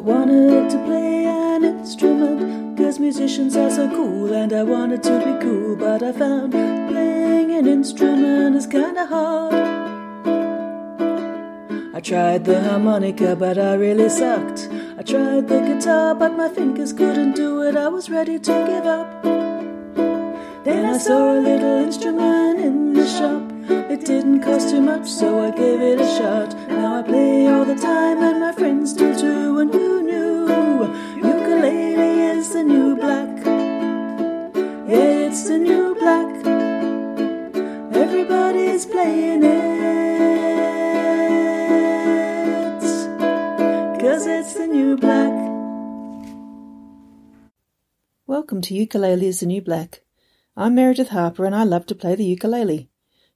I wanted to play an instrument, cause musicians are so cool, and I wanted to be cool, but I found playing an instrument is kinda hard. I tried the harmonica, but I really sucked. I tried the guitar, but my fingers couldn't do it, I was ready to give up. Then I saw a little instrument in the shop. It didn't cost too much, so I gave it a shot. Now I play all the time, and my friends do too. And who knew? Ukulele is the new black. Yeah, it's the new black. Everybody's playing it. Cause it's the new black. Welcome to Ukulele is the New Black. I'm Meredith Harper and I love to play the ukulele.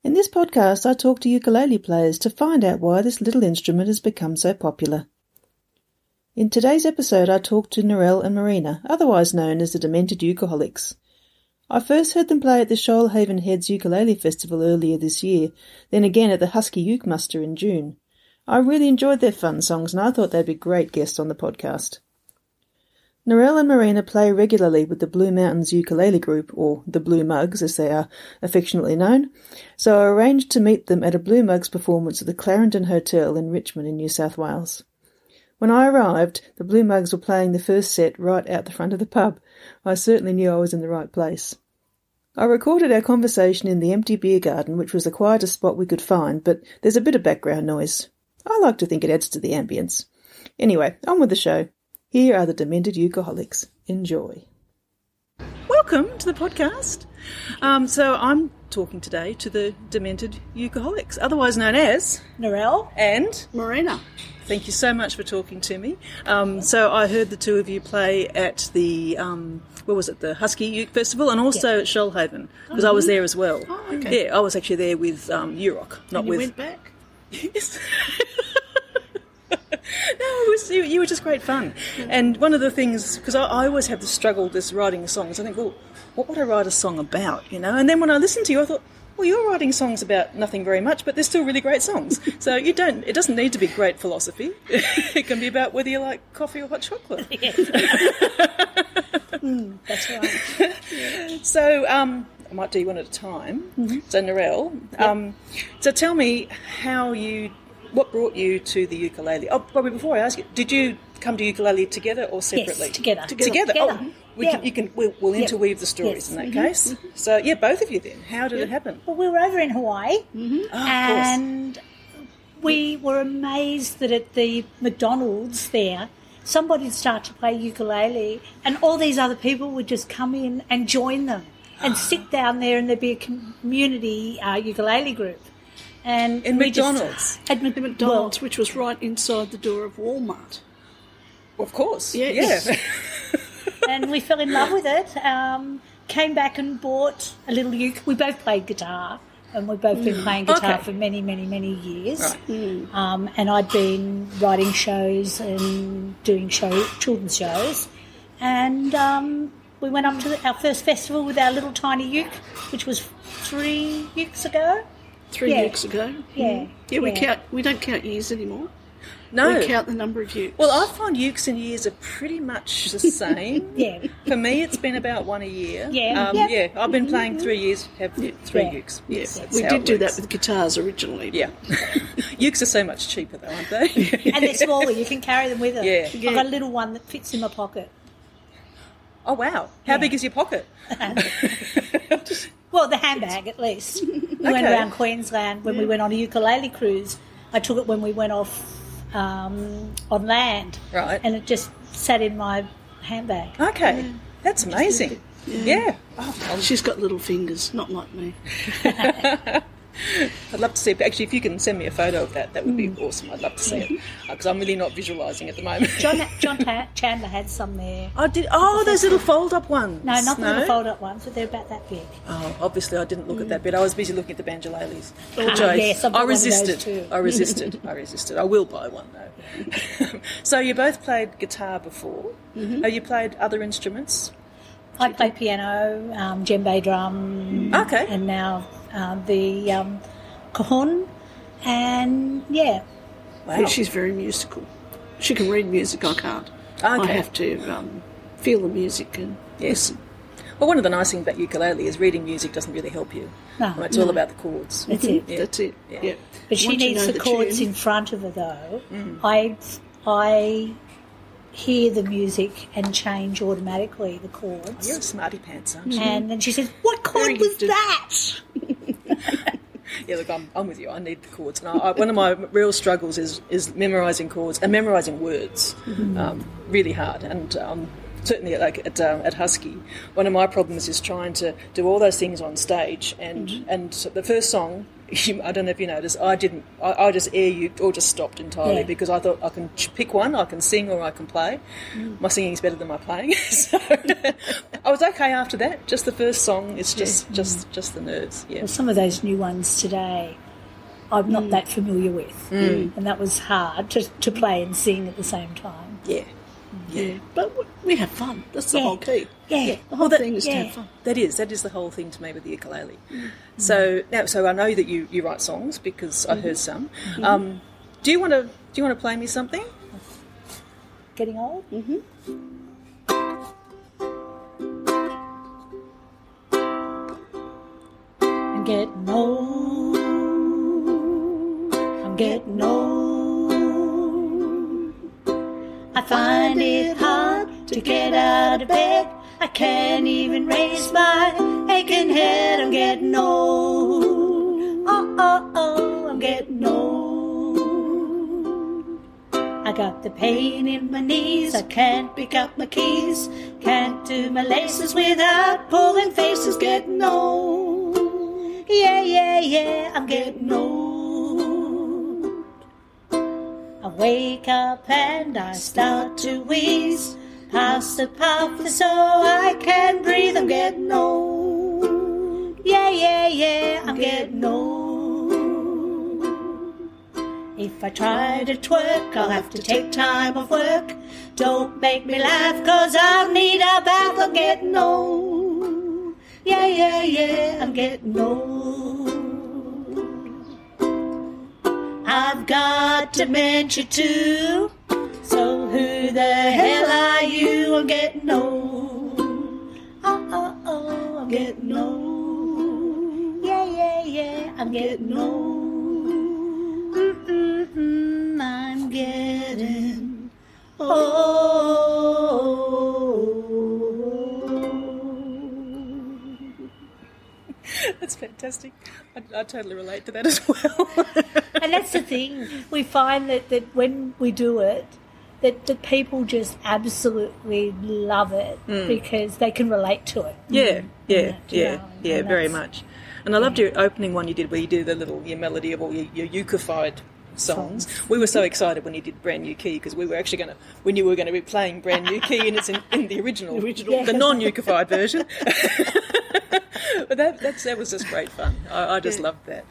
In this podcast, I talk to ukulele players to find out why this little instrument has become so popular. In today's episode, I talk to Narelle and Marina, otherwise known as the Demented Ukuleholics. I first heard them play at the Shoalhaven Heads Ukulele Festival earlier this year, then again at the Husky Uke Muster in June. I really enjoyed their fun songs and I thought they'd be great guests on the podcast. Narelle and Marina play regularly with the Blue Mountains Ukulele Group, or the Blue Mugs as they are affectionately known, so I arranged to meet them at a Blue Mugs performance at the Clarendon Hotel in Richmond in New South Wales. When I arrived, the Blue Mugs were playing the first set right out the front of the pub. I certainly knew I was in the right place. I recorded our conversation in the empty beer garden, which was the quietest spot we could find, but there's a bit of background noise. I like to think it adds to the ambience. Anyway, on with the show. Here are the Demented Ukuleholics. Enjoy. Welcome to the podcast. Um, so I'm talking today to the Demented Ukuleholics, otherwise known as Narelle. and Marina. Thank you so much for talking to me. Um, so I heard the two of you play at the um, where was it? The Husky Uke Festival, and also at Shoalhaven because I was there as well. Oh, okay. Yeah, I was actually there with um, Urock, not And you with. went back? Yes. no, it was, you, you were just great fun. And one of the things, because I, I always have the struggle with this writing songs, I think, well, what would I write a song about, you know? And then when I listened to you, I thought, well, you're writing songs about nothing very much, but they're still really great songs. so you don't, it doesn't need to be great philosophy. it can be about whether you like coffee or hot chocolate. That's right. So, um, I might do one at a time. So, Narelle, um, so tell me how you, what brought you to the ukulele? Oh, before I ask you, did you come to ukulele together or separately? Yes, together. Together. Together. Oh, we Yeah. can, you can. We'll, we'll interweave the stories Yes. in that mm-hmm. case. Mm-hmm. So, yeah, both of you then. How did it happen? Well, we were over in Hawaii, Oh, of course. and we were amazed that at the McDonald's there, somebody would start to play ukulele, and all these other people would just come in and join them and ah. sit down there, and there'd be a community uh, ukulele group. And In we just- McDonald's? at Mc- The McDonald's, which was right inside the door of Walmart. Of course. Yes. Yeah. and we fell in love with it. Um, came back and bought a little uke. We both played guitar, and we've both been playing guitar Mm. Okay. for many, many, many years. Right. Um, and I'd been writing shows and doing show children's shows, and um, we went up to the, our first festival with our little tiny uke, which was three ukes ago. Three Yeah. weeks ago. Yeah, Yeah, we yeah. count. We don't count years anymore. No. We count the number of ukes. Well, I find ukes and years are pretty much the same. Yeah. For me, it's been about one a year. Yeah. Um, Yeah. yeah. I've been playing three years, have three Yeah. ukes. yeah, Yes, that's we did do that with guitars originally. Yeah. ukes are so much cheaper, though, aren't they? And they're smaller. You can carry them with you. Yeah. I've got a little one that fits in my pocket. oh, wow. How Yeah. big is your pocket? Well, the handbag at least. We went around Queensland when we went on a ukulele cruise. I took it when we went off um, on land. Right. And it just sat in my handbag. Okay. That's amazing. Yeah. Oh, She's got little fingers, not like me. I'd love to see. Actually, if you can send me a photo of that, that would be awesome. I'd love to see it because I'm really not visualising at the moment. John, John Chandler had some there. I did. Oh, those little fold-up ones. No, not the little fold up ones, but they're about that big. Oh, obviously I didn't look at that bit. I was busy looking at the banjoleles. Ah, Which I, yes, I one of those resisted. I resisted. I resisted. I will buy one though. so you both played guitar before. Mm-hmm. Have you played other instruments? I play piano, um, djembe drum, Okay. and now um, the um, cajon, and yeah, Wow. Yeah, she's very musical. She can read music, I can't. I have to um, feel the music and Yes. Well, one of the nice things about ukulele is reading music doesn't really help you. No. It's all about the chords. That's it. Yeah. That's it. Yeah. Yeah. But she Once needs know the chords in front of her, though. Mm. I, I hear the music and change automatically the chords. You're a smarty pants, aren't you? And then she says, "What chord Very was that?" Yeah, look, I'm, I'm with you. I need the chords. And I, I, one of my real struggles is, is memorising chords and memorising words. Um, really hard. And um, certainly like at, um, at Husky, one of my problems is trying to do all those things on stage. And, and the first song, I don't know if you noticed, I didn't, I, I just air you or just stopped entirely Yeah. because I thought I can pick one, I can sing or I can play. Mm. My singing's better than my playing. so I was okay after that. Just the first song, it's just, mm. just, just the nerves. Yeah. Well, some of those new ones today, I'm not mm. that familiar with, and that was hard to, to play and sing at the same time. Yeah. Yeah. But we have fun. That's the Yeah. whole key. Yeah, The whole that- thing is yeah. to have fun. That is that is the whole thing to me with the ukulele. Mm-hmm. So now, so I know that you, you write songs because I heard mm-hmm. some. Mm-hmm. Um, do you want to do you want to play me something? Getting old. I'm getting old. I'm getting old. Find it hard to get out of bed. I can't even raise my aching head. I'm getting old. Oh, oh, oh, I'm getting old. I got the pain in my knees. I can't pick up my keys. Can't do my laces without pulling faces. Getting old. Yeah, yeah, yeah, I'm getting old. Wake up and I start to wheeze. Past the puff so I can breathe. I'm getting old. Yeah, yeah, yeah, I'm getting old. If I try to twerk, I'll have to take time off work. Don't make me laugh, cause I'll need a bath. I'm getting old. Yeah, yeah, yeah, I'm getting old. Got dementia too. So who the hell are you? I'm getting old. Oh, oh, oh, I'm getting old. Yeah, yeah, yeah, I'm getting old. Mm-mm-mm, I'm getting old. That's fantastic. I, I totally relate to that as well. that's the thing. We find that, that when we do it, that the people just absolutely love it hmm. because they can relate to it. yeah, mm. yeah, Yeah, yeah, know, yeah, very much. And I loved your opening one you did where you did the little your melody of all your, your songs. We were so excited when you did Brand New Key because we were actually going to, we knew we were going to be playing Brand New Key and it's in, in the original, original. the non-ukified version. but that, that's, that was just great fun. I, I just loved that.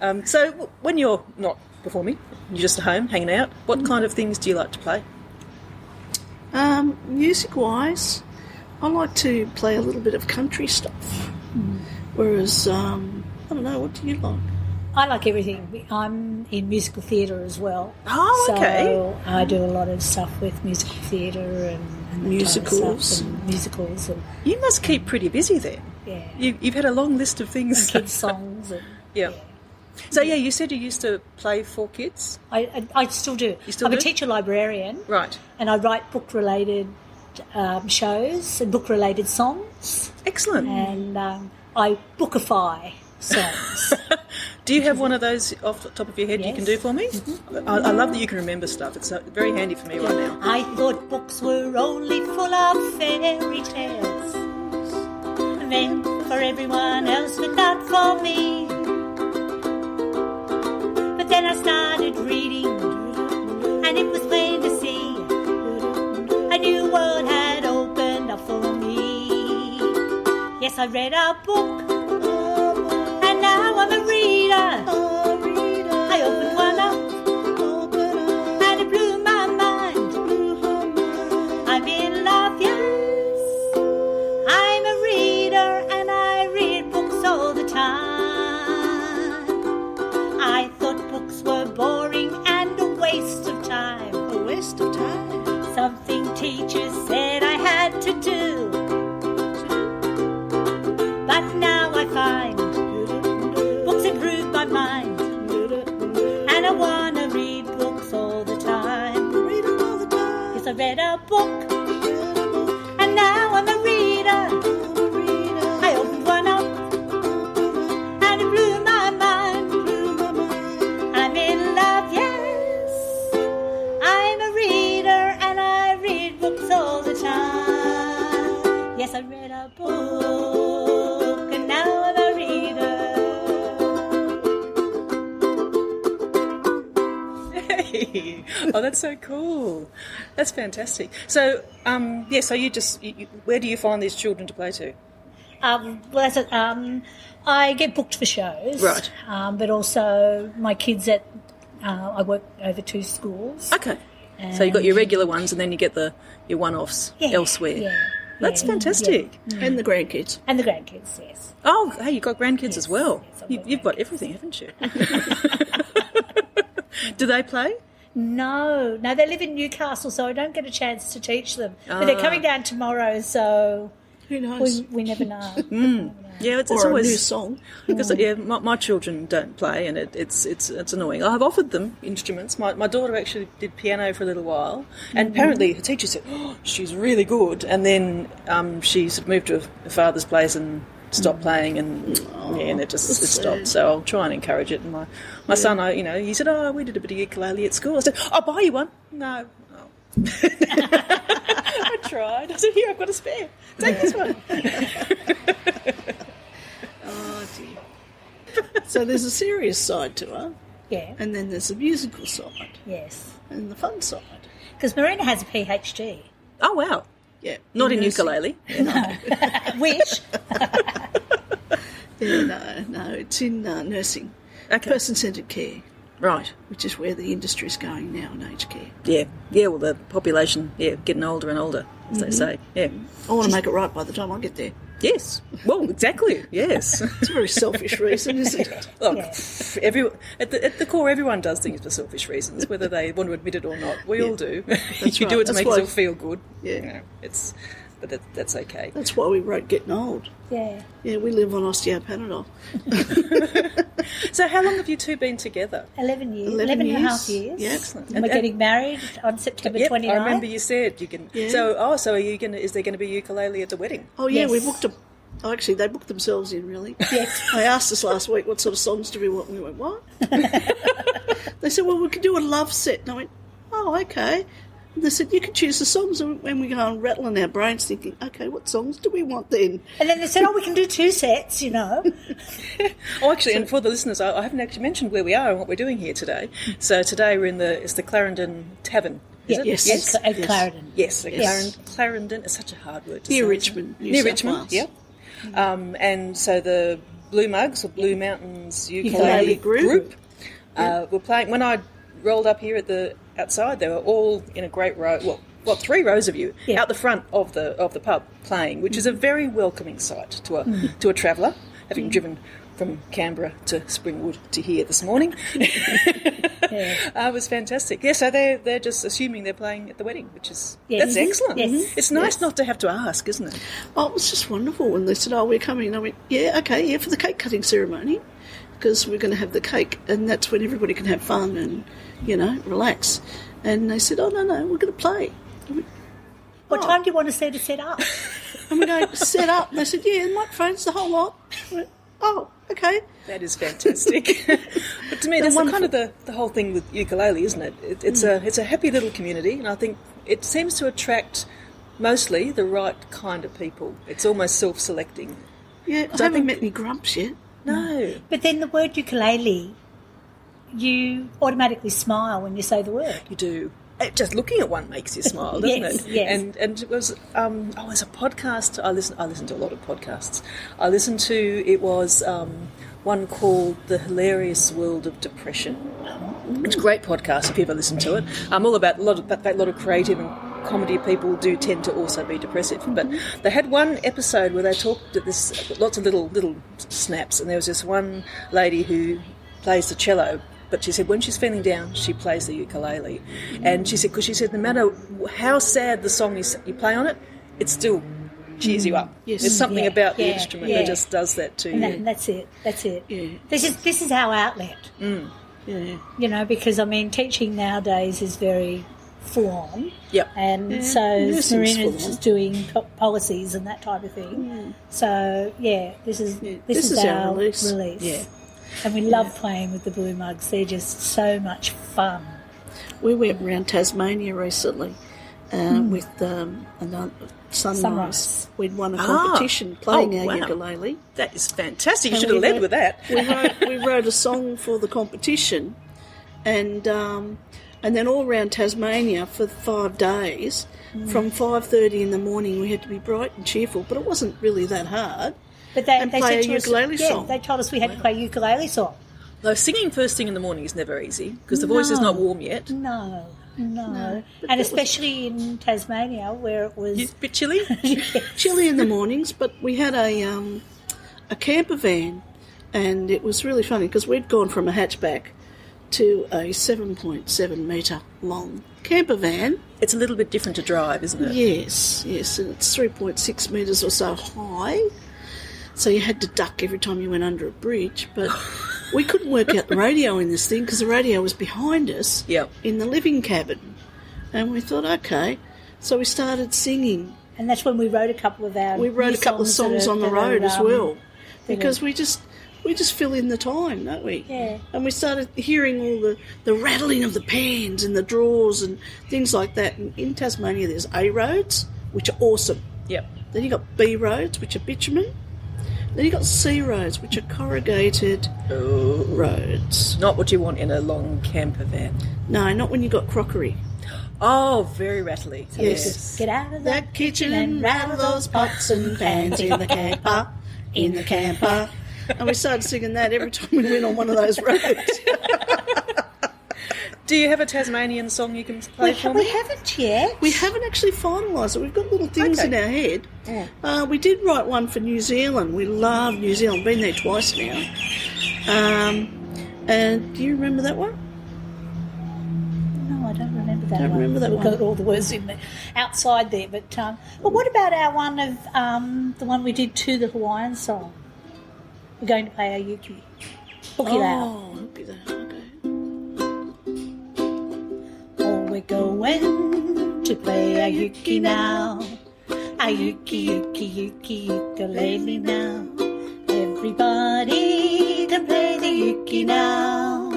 Um, so w- when you're not performing, you're just at home hanging out, what kind of things do you like to play? Um, music wise, I like to play a little bit of country stuff. Whereas, um, I don't know, what do you like? I like everything. I'm in musical theatre as well. Oh, so okay. I do a lot of stuff with musical theatre and, and that kind of Musicals. and musicals and You must keep pretty busy then. yeah, You, you've had a long list of things. kids songs and yeah. So yeah, you said you used to play for kids, I, I, I still do. You still I'm do? a teacher librarian right? and I write book related um, shows and book related songs Excellent. and um, I bookify songs. Do you have one of those off the top of your head you can do for me? I, I love that you can remember stuff. It's uh, very handy for me right now. I thought books were only full of fairy tales. Meant for everyone else, but not for me. But then I started reading, and it was plain to see a new world had opened up for me. Yes, I read a book, now I'm so cool. That's fantastic. So, um, yeah. So you just, you, you- where do you find these children to play to? Um, well, that's it. Um, I get booked for shows, Right. Um, but also my kids at uh, I work over two schools. Okay. So you've got your regular ones, and then you get the your one-offs Yeah, elsewhere. yeah, That's yeah, fantastic. And the grandkids. and the grandkids. Yes, Oh, hey, you've got grandkids as well. yes, you, got you've got everything, haven't you? do they play? No, no, they live in Newcastle, so I don't get a chance to teach them. But they're ah. coming down tomorrow, so Who knows? we, we never know. Hmm. Yeah, it's, it's or a new song. because yeah, my, my children don't play, and it, it's it's it's annoying. I've offered them instruments. My my daughter actually did piano for a little while, and mm-hmm. apparently her teacher said oh, she's really good, and then um, she sort of moved to her father's place and stopped playing, and yeah, and it just it stopped. So I'll try and encourage it. And my my son, I you know, he said, oh, we did a bit of ukulele at school. I said, I'll buy you one. No. Oh. I tried. I said, here, I've got a spare. Take this one. Oh dear. so there's a serious side to her, Yeah, and then there's a musical side, yes, and the fun side. because Marina has a PhD. Oh, wow. Yeah. Not in nursing. ukulele. Which Yeah, no, no, it's in uh, nursing. Okay. Person centred care, Right. which is where the industry is going now in aged care. Yeah. Yeah, well, the population, yeah, getting older and older, as they say. Yeah. I want to make it right by the time I get there. Yes. Well, exactly. Yes. It's a very selfish reason, isn't it? Look, Yeah. every, at, the, at the core, everyone does things for selfish reasons, whether they want to admit it or not. We all do. you right. do it to That's make yourself feel good. Yeah. You know, it's, but that, that's okay. That's why we wrote Getting Old. yeah, Yeah, we live on Osteo Panadol. So, how long have you two been together? 11 years, 11 11 and a years. half years. Yeah. Excellent. And And- we're and- getting married on September Yep, 29th. I remember you said you can. Yeah. So, oh, so are you going to? Is there going to be ukulele at the wedding? Oh, yeah, we booked a. Oh, actually, they booked themselves in, really. Yes. They asked us last week what sort of songs do we want. And We went, what? they said, well, we could do a love set. And I went, oh, okay. And they said, you can choose the songs. And when we go and rattling our brains thinking, okay, what songs do we want then? And then they said, oh, we can do two sets, you know. Oh, actually, and for the listeners, I, I haven't actually mentioned where we are and what we're doing here today. So today we're in the it's the Clarendon Tavern. Is Yeah, it? Yes. At, Cl- Yes. Clarendon. Yes, the Yes. Clarendon, Clarendon is such a hard word to Near say. Richmond, New Near South Richmond, Wales. yep. Um, and so the Blue Mugs or Blue Mountains Ukulele Ukulele Group. Group uh, were playing. When I rolled up here at the outside, they were all in a great row. Well, well, three rows of you Yeah. out the front of the of the pub playing, which is a very welcoming sight to a mm-hmm. to a traveller, having mm-hmm. driven from Canberra to Springwood to here this morning. Yeah. Uh, it was fantastic. Yeah, so they're they're just assuming they're playing at the wedding, which is Yes. that's excellent. Yes. Mm-hmm. It's nice not to have to ask, isn't it? Oh, it was just wonderful when they said, "Oh, we're coming." I went, "Yeah, okay, yeah, for the cake cutting ceremony, because we're going to have the cake, and that's when everybody can have fun and you know relax." And they said, "Oh no, no, we're going to play." Went, What Oh. time do you want us there to set up? And we go set up. And they said, "Yeah, the microphones, the whole lot." Went, oh, okay. That is fantastic. but to me, that's the kind of the, the whole thing with ukulele, isn't it? it it's a mm. it's a happy little community, and I think it seems to attract mostly the right kind of people. It's almost self-selecting. Yeah, I haven't think... met any grumps yet. No, But then the word ukulele, you automatically smile when you say the word. you do. It- Just looking at one makes you smile, doesn't Yes, it? yes. And and it was um, oh, there's a podcast. I listen. I listen to a lot of podcasts. I listened to it was um, one called "The Hilarious World of Depression." It's a great podcast if you ever listen to it. I'm all about a lot of that, that lot of creative and comedy people do tend to also be depressive. But they had one episode where they talked at this lots of little little snaps, and there was this one lady who plays the cello. But she said when she's feeling down, she plays the ukulele, and she said because she said no matter how sad the song is you play on it, it still cheers you up. Yes. There's something Yeah, about the instrument yeah. that just does that to And, you. that, that's it. That's it. Yeah. This is this is our outlet. Mm. Yeah. you know, because I mean, teaching nowadays is very full on. Yep. And Yeah, so nursing's Marina's just doing policies and that type of thing. So yeah, this is Yeah, this, this is, is our our release. release. Yeah. And we love playing with the blue mugs. They're just so much fun. We went around Tasmania recently uh, with um, another Sunrise. Sunrise. We'd won a Ah. competition playing Oh, our wow. ukulele. That is fantastic. You And should have led wrote- with that. we wrote we wrote a song for the competition, and um, and then all around Tasmania for five days. Mm. From five thirty in the morning, we had to be bright and cheerful, but it wasn't really that hard. But they, And they play said a to us- ukulele yeah, they told us we had to play ukulele song. Though singing first thing in the morning is never easy because the voice is not warm yet. No, no, but and that was- especially in Tasmania where it was. It's a bit chilly. Chilly in the mornings, but we had a um, a camper van, and it was really funny because we'd gone from a hatchback to a seven point seven metre long camper van. it's a little bit different to drive, isn't it? Yes, yes, and it's 3.6 metres or so high. So you had to duck every time you went under a bridge. But we couldn't work out the radio in this thing because the radio was behind us Yep. in the living cabin. And we thought, okay. So we started singing. And that's when we wrote a couple of our. We wrote a couple of songs songs that are- on the that are, road as um, well. Because we just we just fill in the time, don't we? Yeah. And we started hearing all the, the rattling of the pans and the drawers and things like that. And in Tasmania, there's A roads, which are awesome. Yep. Then you got B roads, which are bitumen. Then you got C roads, which are corrugated Oh, roads. not what you want in a long camper van. No, not when you got crockery. Oh, very rattly. Yes. Get out of That kitchen and rattle those pots and pans in the camper, in the camper. And we started singing that every time we went on one of those roads. Do you have a Tasmanian song you can play We, for ha- we haven't yet. We haven't actually finalised it. We've got little things Okay. in our head. Uh, we did write one for New Zealand. We love New Zealand. Been there twice now. Um, and do you remember that one? No, I don't remember that Don't one. remember that We've one. got all the words in there, outside there. But um, but what about our one of um, the one we did to the Hawaiian song? We're going to play our Yuki. Book. Oh, that. Okay. Oh, we're going to play our Yuki now. Our Yuki, Yuki, Yuki, ukulele now. Everybody can play the Yuki now.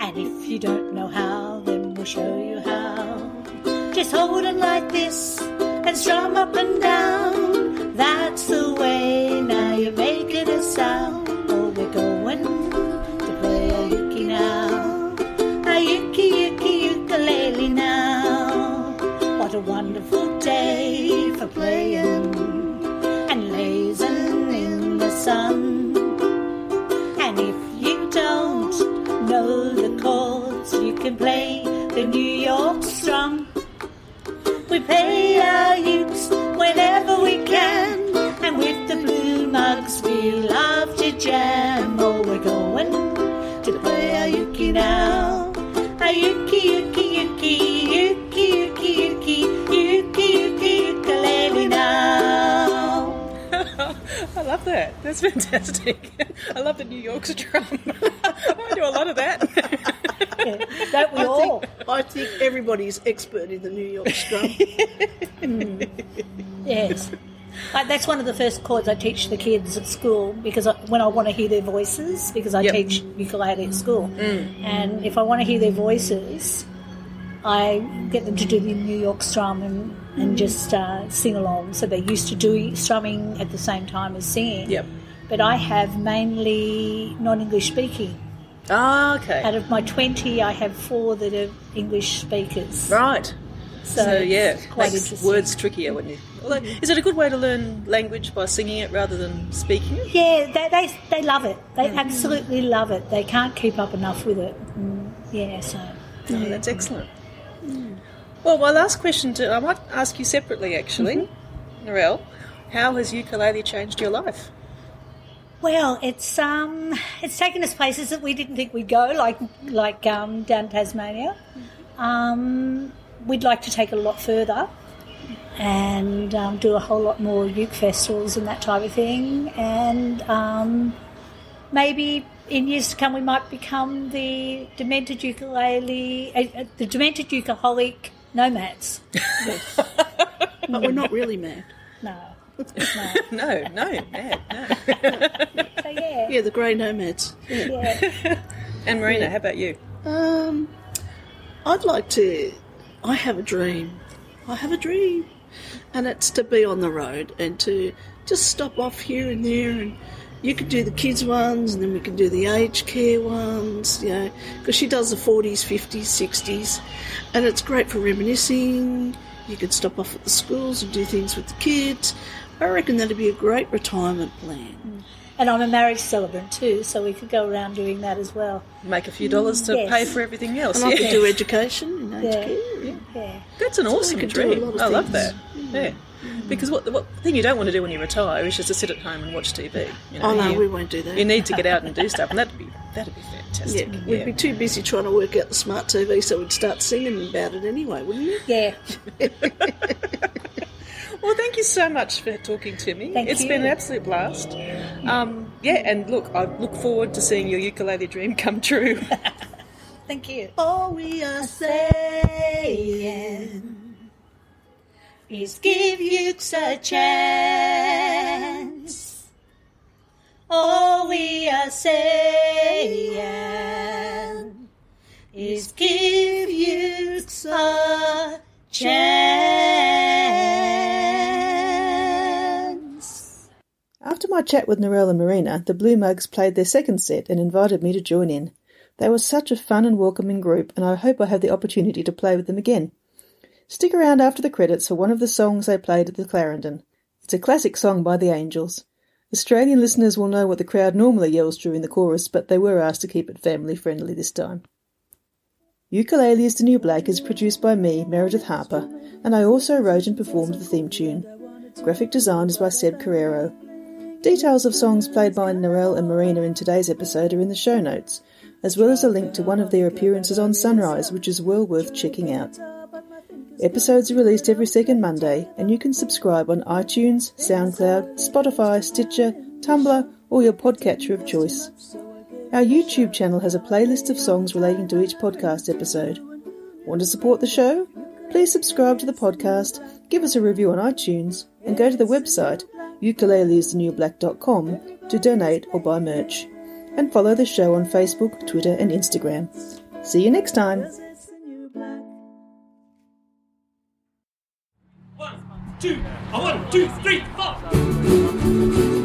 And if you don't know how, then we'll show you how. Just hold it like this and strum up and down. That's the way. Now you make it a sound. Ukulele now. What a wonderful day for playing That's fantastic. I love the New York drum. I do a lot of that. Yeah, don't we all? I think everybody's expert in the New York strum. Yes. Like, that's one of the first chords I teach the kids at school because I, when I want to hear their voices, because I Yep. teach ukulele at school, and if I want to hear their voices, I get them to do the New York strum and, and just uh, sing along. So they're used to doing strumming at the same time as singing. Yep. But I have mainly non-English speaking. Ah, okay. Out of my twenty, I have four that are English speakers. Right. So, So, yeah, quite makes words trickier wouldn't you. Although, is it a good way to learn language by singing it rather than speaking it? Yeah, they, they, they love it. They Mm. absolutely love it. They can't keep up enough with it. Mm, yeah, so. Oh, that's excellent. Well, my last question to I might ask you separately, actually, Narelle. How has ukulele changed your life? Well, it's um, it's taken us places that we didn't think we'd go, like like um, down Tasmania. Um, we'd like to take it a lot further and um, do a whole lot more uke festivals and that type of thing, and um, maybe in years to come, we might become the demented ukulele, uh, uh, the demented ukuleholic nomads. But we're not really mad. No. No, no, mad, no. So yeah. Yeah, the grey nomads. Yeah. yeah. And Marina, how about you? Um, I'd like to. I have a dream. I have a dream, and it's to be on the road and to just stop off here and there, and you could do the kids ones, and then we could do the aged care ones. You know, because she does the forties, fifties, sixties, and it's great for reminiscing. You could stop off at the schools and do things with the kids. I reckon that'd be a great retirement plan. Mm. And I'm a marriage celebrant too, so we could go around doing that as well. Make a few dollars to mm, Yes. pay for everything else. And I could do education in aged Yeah. Yeah. Yeah. That's an So awesome could dream. lot of I love things. that. Yeah. Because what, what the thing you don't want to do when you retire is just to sit at home and watch TV. You know, Oh no, you, we won't do that. you need to get out and do stuff, and that'd be that'd be fantastic. Yeah, we'd be too busy trying to work out the smart TV, so we'd start singing about it anyway, wouldn't we? Yeah. Well, thank you so much for talking to me. Thank It's you. been an absolute blast. Um, yeah, and look, I look forward to seeing your ukulele dream come true. Thank you. All we are saying is give you a chance. All we are saying is give you a chance. After my chat with Narelle and Marina, the Blue Mugs played their second set and invited me to join in. They were such a fun and welcoming group, and I hope I have the opportunity to play with them again. Stick around after the credits for one of the songs they played at the Clarendon. It's a classic song by the Angels. Australian listeners will know what the crowd normally yells during the chorus, but they were asked to keep it family friendly this time. Ukulele is the New Black is produced by me, Meredith Harper, and I also wrote and performed the theme tune. Graphic design is by Seb Carrero. Details of songs played by Narelle and Marina in today's episode are in the show notes, as well as a link to one of their appearances on Sunrise, which is well worth checking out. Episodes are released every second Monday, and you can subscribe on iTunes, SoundCloud, Spotify, Stitcher, Tumblr, or your podcatcher of choice. Our YouTube channel has a playlist of songs relating to each podcast episode. Want to support the show? Please subscribe to the podcast, give us a review on iTunes, and go to the website ukuleleisthenewblack.com to donate or buy merch. And follow the show on Facebook, Twitter, and Instagram. See you next time. One, two, one, two, three, four.